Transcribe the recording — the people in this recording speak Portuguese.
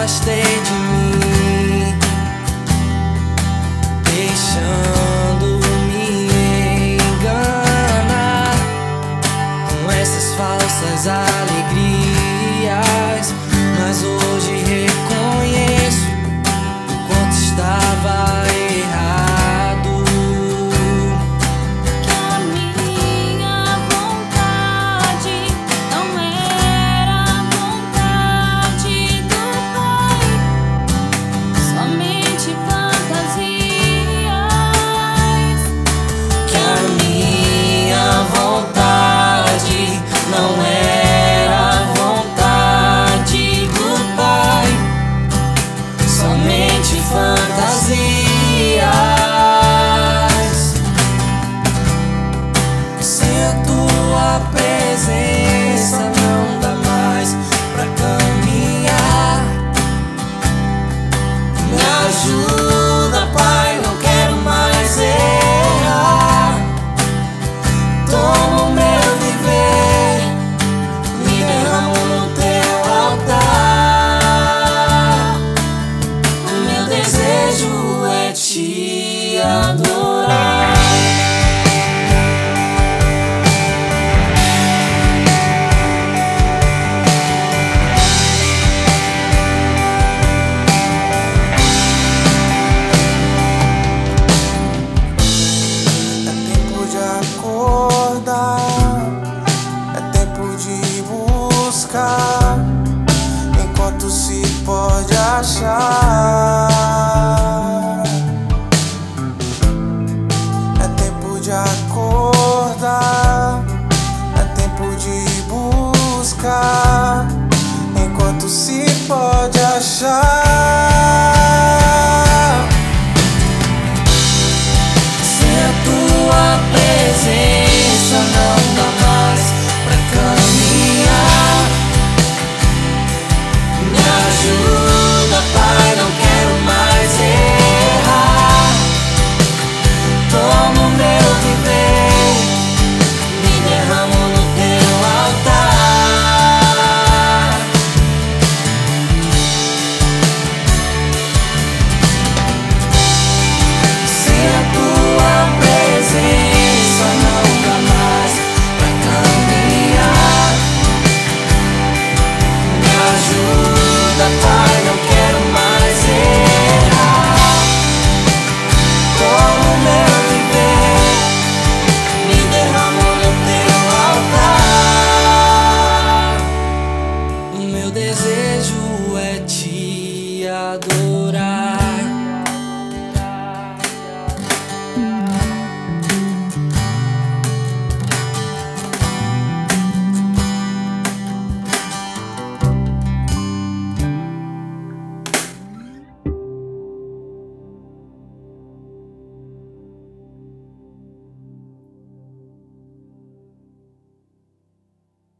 afastei de mim, deixando me enganar com essas falsas alegrias. Mas hoje presença não dá mais pra caminhar. Me ajuda, Pai, não quero mais errar. Toma o meu viver, me derramo no teu altar. O meu desejo é te adorar. Achar. É tempo de acordar, é tempo de buscar, enquanto se pode achar. desejo é te adorar.